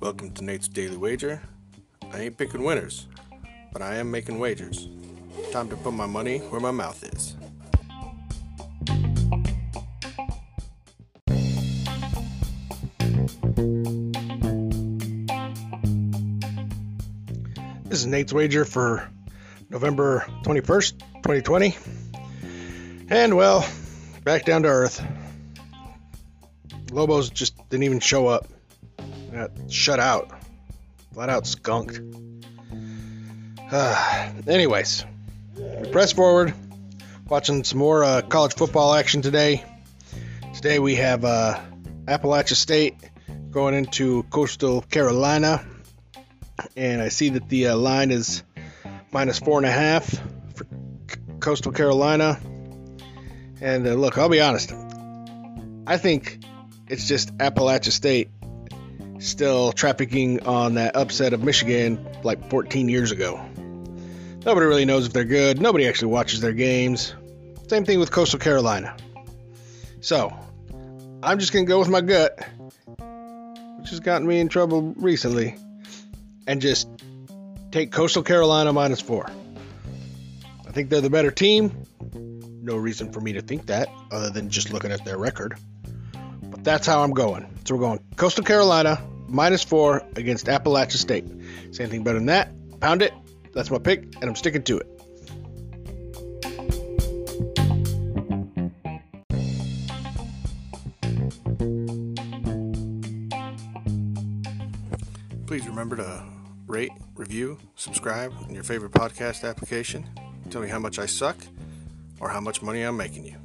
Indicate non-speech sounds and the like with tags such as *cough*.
Welcome to Nate's Daily Wager. I ain't picking winners, but I am making wagers. Time to put my money where my mouth is. This is Nate's wager for November 21st, 2020. And well, back down to earth. Lobos just didn't even show up. Got shut out. Flat out skunked. Uh, *sighs* anyways, we press forward. Watching some more uh, college football action today. Today we have uh, Appalachian State going into Coastal Carolina and I see that the uh, line is minus four and a half for Coastal Carolina. And uh, look, I'll be honest. I think it's just Appalachian State still trafficking on that upset of Michigan like 14 years ago. Nobody really knows if they're good. Nobody actually watches their games. Same thing with Coastal Carolina. So, I'm just going to go with my gut, which has gotten me in trouble recently and just take Coastal Carolina minus four. I think they're the better team. No reason for me to think that other than just looking at their record. That's how I'm going. So we're going Coastal Carolina minus four against Appalachian State. Same thing better than that. Pound it. That's my pick, and I'm sticking to it. Please remember to rate, review, subscribe in your favorite podcast application. Tell me how much I suck or how much money I'm making you.